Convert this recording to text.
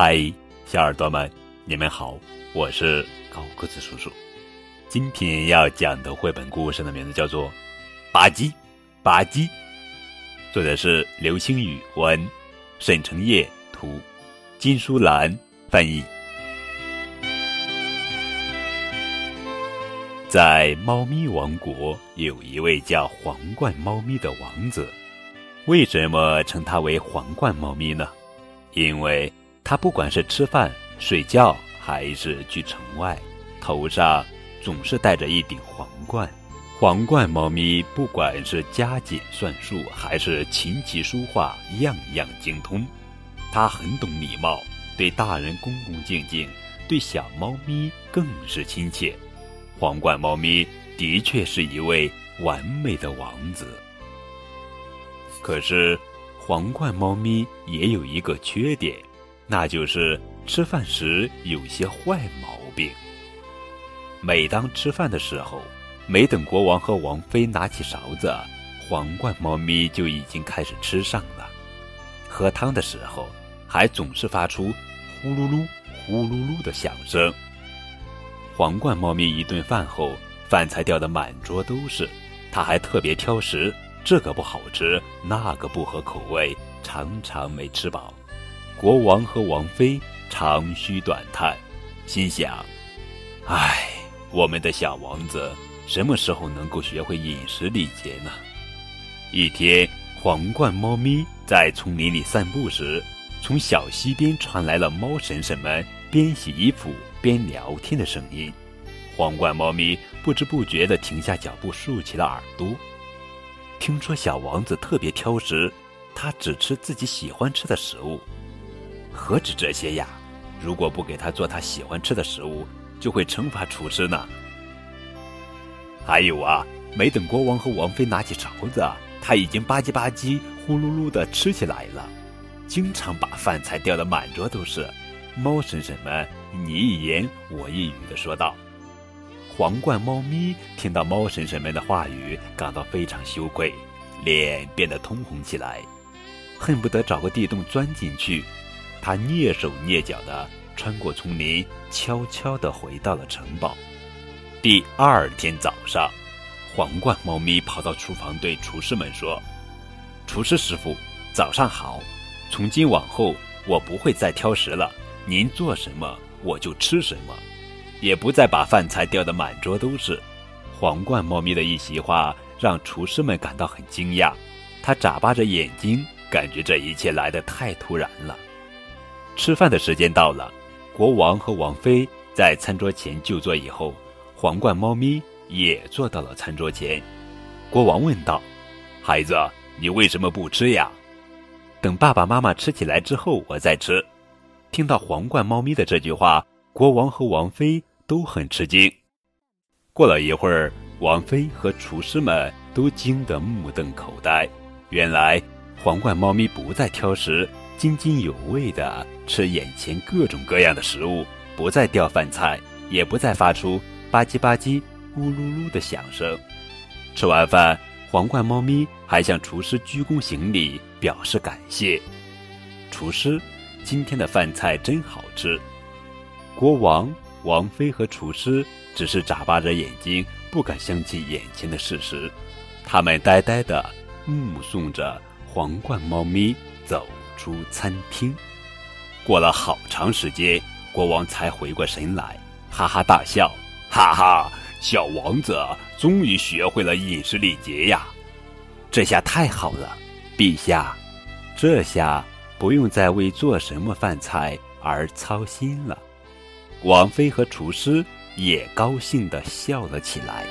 嗨，小耳朵们，你们好，我是高个子叔叔。今天要讲的绘本故事的名字叫做《吧唧吧唧》，作者是刘星宇文，沈成业图，金淑兰翻译。在猫咪王国，有一位叫皇冠猫咪的王子。为什么称他为皇冠猫咪呢？因为他不管是吃饭、睡觉，还是去城外，头上总是戴着一顶皇冠。皇冠猫咪不管是加减算术，还是琴棋书画，样样精通。它很懂礼貌，对大人恭恭敬敬，对小猫咪更是亲切。皇冠猫咪的确是一位完美的王子。可是，皇冠猫咪也有一个缺点，那就是吃饭时有些坏毛病。每当吃饭的时候，没等国王和王妃拿起勺子，皇冠猫咪就已经开始吃上了。喝汤的时候，还总是发出呼噜噜、呼噜噜的响声。皇冠猫咪一顿饭后，饭菜掉的满桌都是，它还特别挑食。这个不好吃，那个不合口味，常常没吃饱。国王和王妃长吁短叹，心想：“唉，我们的小王子什么时候能够学会饮食礼节呢？”一天，皇冠猫咪在丛林里散步时，从小溪边传来了猫婶婶们边洗衣服边聊天的声音。皇冠猫咪不知不觉地停下脚步，竖起了耳朵。听说小王子特别挑食，他只吃自己喜欢吃的食物。何止这些呀？如果不给他做他喜欢吃的食物，就会惩罚厨师呢。还有啊，没等国王和王妃拿起勺子，他已经吧唧吧唧、呼噜噜的吃起来了，经常把饭菜掉得满桌都是。猫婶婶们你一言我一语的说道。皇冠猫咪听到猫婶婶们的话语，感到非常羞愧，脸变得通红起来，恨不得找个地洞钻进去。他蹑手蹑脚地穿过丛林，悄悄地回到了城堡。第二天早上，皇冠猫咪跑到厨房对厨师们说：“厨师师傅，早上好！从今往后，我不会再挑食了，您做什么我就吃什么。”也不再把饭菜掉得满桌都是。皇冠猫咪的一席话让厨师们感到很惊讶，他眨巴着眼睛，感觉这一切来得太突然了。吃饭的时间到了，国王和王妃在餐桌前就坐以后，皇冠猫咪也坐到了餐桌前。国王问道：“孩子，你为什么不吃呀？”“等爸爸妈妈吃起来之后，我再吃。”听到皇冠猫咪的这句话，国王和王妃。都很吃惊。过了一会儿，王妃和厨师们都惊得目瞪口呆。原来，皇冠猫咪不再挑食，津津有味地吃眼前各种各样的食物，不再掉饭菜，也不再发出吧唧吧唧、咕噜噜的响声。吃完饭，皇冠猫咪还向厨师鞠躬行礼，表示感谢。厨师，今天的饭菜真好吃。国王。王妃和厨师只是眨巴着眼睛，不敢相信眼前的事实。他们呆呆地目送着皇冠猫咪走出餐厅。过了好长时间，国王才回过神来，哈哈大笑：“哈哈，小王子终于学会了饮食礼节呀！这下太好了，陛下，这下不用再为做什么饭菜而操心了。”王妃和厨师也高兴地笑了起来。